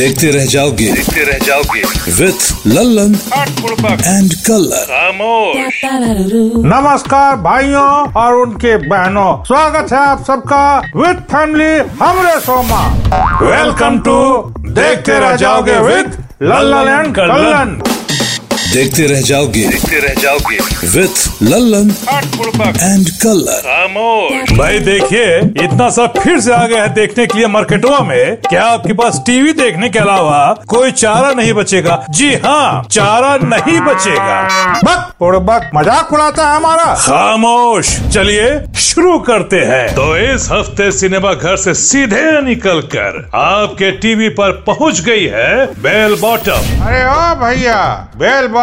देखते रह जाओगे। देखते रह जाओगे। विथ लल्लन एंड कलर नमस्कार भाइयों और उनके बहनों। स्वागत है आप सबका विथ फैमिली हमरे सोमा। वेलकम टू देखते रह जाओगे विथ लल्लन एंड कल्लन देखते रह जाओगे। देखते रह जाओगे। विथ लल्लन एंड कलर खामोश भाई देखिए इतना सब फिर से आ गया है देखने के लिए मार्केटों में। क्या आपके पास टीवी देखने के अलावा कोई चारा नहीं बचेगा? जी हाँ चारा नहीं बचेगा। बक मज़ाक उड़ाता है हमारा। खामोश। चलिए शुरू करते हैं। तो इस हफ़्ते सिनेमा घर से सीधे निकल कर आपके टीवी पर पहुँच गई है बेल बॉटम। अरे ओ भैया बेल बॉटम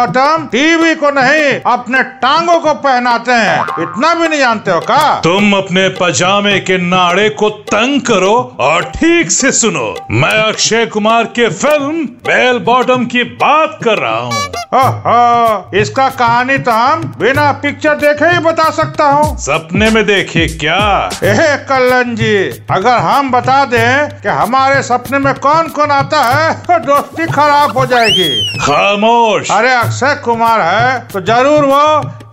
टीवी को नहीं, अपने टांगों को पहनाते हैं। इतना भी नहीं जानते हो का? तुम अपने पजामे के नाड़े को तंग करो और ठीक से सुनो। मैं अक्षय कुमार के फ़िल्म बेल बॉटम की बात कर रहा हूँ। इसका कहानी तो हम बिना पिक्चर देखे ही बता सकता हूँ। सपने में देखे क्या? एहे कल्लन जी अगर हम बता दें कि हमारे सपने में कौन कौन आता है तो दोस्ती खराब हो जाएगी। खामोश। अरे अक्षय कुमार है तो ज़रूर वो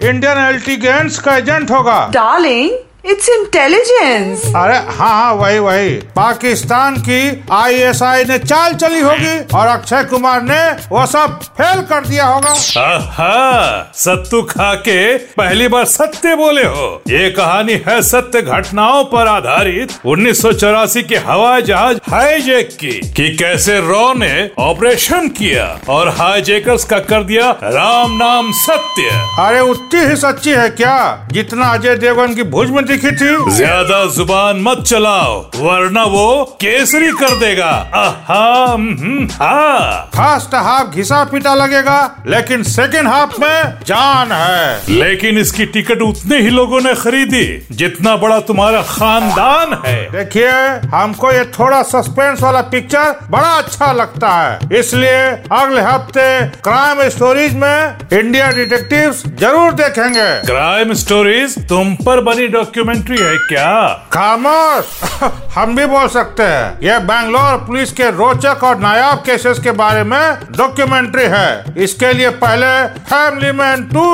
इंडियन इंटेलिजेंस का एजेंट होगा। Darling, it's इंटेलिजेंस अरे हाँ हाँ वही वही। पाकिस्तान की आईएसआई ने चाल चली होगी और अक्षय कुमार ने वो सब फेल कर दिया होगा। आहा, सत्तू खा के पहली बार सत्य बोले हो। ये कहानी है सत्य घटनाओं पर आधारित। 1984 के हवाई जहाज़ हाईजैक की कि कैसे रॉ ने ऑपरेशन किया और हाईजेकर्स का कर दिया राम नाम सत्य। अरे उतनी ही सच्ची है क्या? जितना अजय देवगन की भुज में थी। ज़्यादा ज़ुबान मत चलाओ वरना वो केसरी कर देगा। आहा हम्म, हाँ। फ़र्स्ट हाफ़ घिसा पिटा लगेगा लेकिन सेकेंड हाफ़ में जान है। लेकिन इसकी टिकट उतने ही लोगों ने खरीदी जितना बड़ा तुम्हारा खानदान है। देखिए हमको ये थोड़ा सस्पेंस वाला पिक्चर बड़ा अच्छा लगता है। इसलिए अगले हफ़्ते क्राइम स्टोरीज में इंडिया डिटेक्टिव्स ज़रूर देखेंगे। क्राइम स्टोरीज तुम पर बनी डॉक्यूमेंट्री है क्या? खामोश। हम भी बोल सकते हैं। ये बैंगलोर पुलिस के रोचक और नायाब केसेस के बारे में डॉक्यूमेंट्री है। इसके लिए पहले फैमिली मैन टू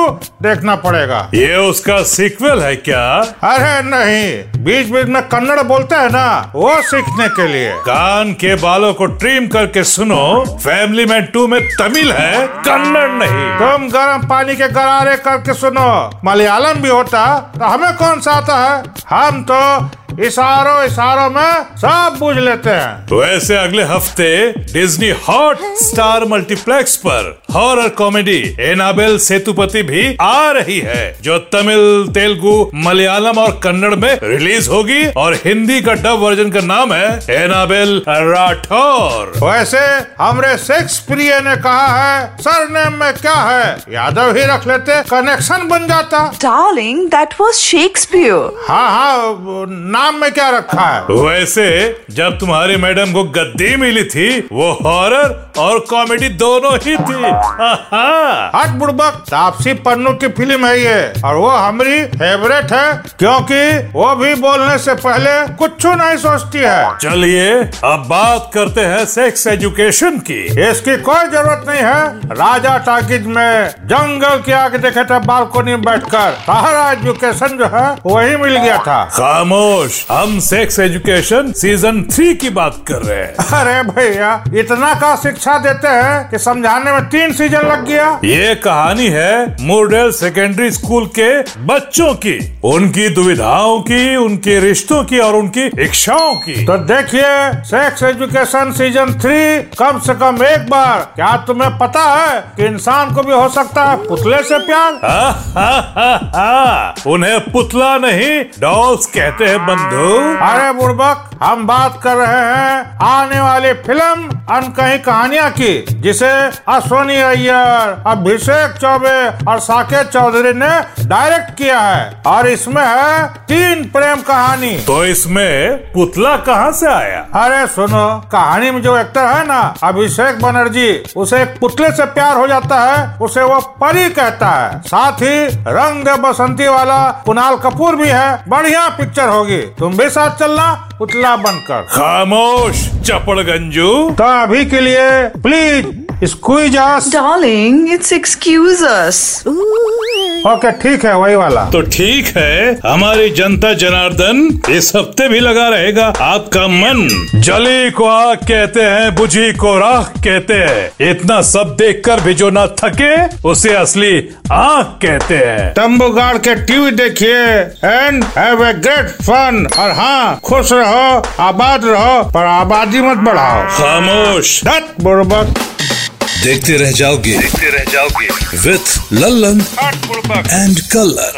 देखना पड़ेगा। ये उसका सीक्वल है क्या? अरे नहीं। बीच बीच में कन्नड़ बोलते हैं ना वो सीखने के लिए। कान के बालों को ट्रिम करके सुनो फैमिली मैन टू में तमिल है कन्नड़ नहीं। तुम गर्म पानी के गरारे करके सुनो। मलयालम भी होता तो हमें कौन सा आता है हम तो इशारों इशारों में सब बुझ लेते हैं। वैसे अगले हफ़्ते डिज्नी हॉट स्टार मल्टीप्लेक्स पर हॉरर कॉमेडी एनाबेल सेतुपति भी आ रही है जो तमिल तेलुगु मलयालम और कन्नड़ में रिलीज़ होगी और हिंदी का डब वर्जन का नाम है एनाबेल राठौर वैसे हमरे शेक्सपियर ने कहा है सर नेम में क्या है? यादव ही रख लेते कनेक्शन बन जाता। Darling, दैट was शेक्सपियर हाँ हाँ वो नाम में क्या रखा है? वैसे जब तुम्हारी मैडम को गद्दी मिली थी वो हॉरर और कॉमेडी दोनों ही थी। हट बुड़बक तापसी पन्नू की फ़िल्म है ये और वो हमारी फेवरेट है क्योंकि वो भी बोलने से पहले कुछ नहीं सोचती है। चलिए अब बात करते हैं सेक्स एजुकेशन की। इसकी कोई ज़रूरत नहीं है। राजा टाकिज में जंगल के आगे देखे थे बालकोनी में बैठकर। सारा एजुकेशन जो है वही मिल गया था। खामोश। हम सेक्स एजुकेशन सीज़न थ्री की बात कर रहे हैं। अरे भैया इतना का शिक्षा देते हैं कि समझाने में तीन सीज़न लग गया। ये कहानी है मुरडेल सेकेंडरी स्कूल के बच्चों की। उनकी दुविधाओं की उनके रिश्तों की और उनकी इच्छाओं की। तो देखिए सेक्स एजुकेशन सीज़न थ्री कम से कम एक बार। क्या तुम्हें पता है कि इंसान को भी हो सकता है पुतले से प्यार? हा, हा, हा, हा। उन्हें पुतला नहीं डॉल्स कहते हैं बंधु। अरे बुड़बक हम बात कर रहे हैं आने वाली फ़िल्म अन अनकही कहानियाँ की जिसे अश्वनी अय्यर अभिषेक चौबे और साकेत चौधरी ने डायरेक्ट किया है। और इसमें है तीन प्रेम कहानी। तो इसमें पुतला कहाँ से आया? अरे सुनो कहानी में जो एक्टर है ना अभिषेक बनर्जी उसे एक पुतले से प्यार हो जाता है उसे वो परी कहता है। साथ ही रंग बसंती वाला कुणाल कपूर भी है बढ़िया पिक्चर होगी। तुम भी साथ चलना पुतला बनकर। खामोश चपड़ गंजू तो अभी के लिए please squeeze us Darling, it's excuse us. Okay ठीक है वही वाला। तो ठीक है हमारी जनता जनार्दन इस हफ़्ते भी लगा रहेगा आपका मन। जली को आग कहते हैं बुझी को राख कहते हैं। इतना सब देखकर भी जो ना थके उसे असली आग कहते हैं। तंबू गाड़ के टीवी देखिए and have a great fun और हाँ खुश रहो आबाद रहो पर आबादी मत बढ़ाओ। खामोश। धत बुड़बक देखते रह जाओगे। देखते रह जाओगे। With Lallan and colour.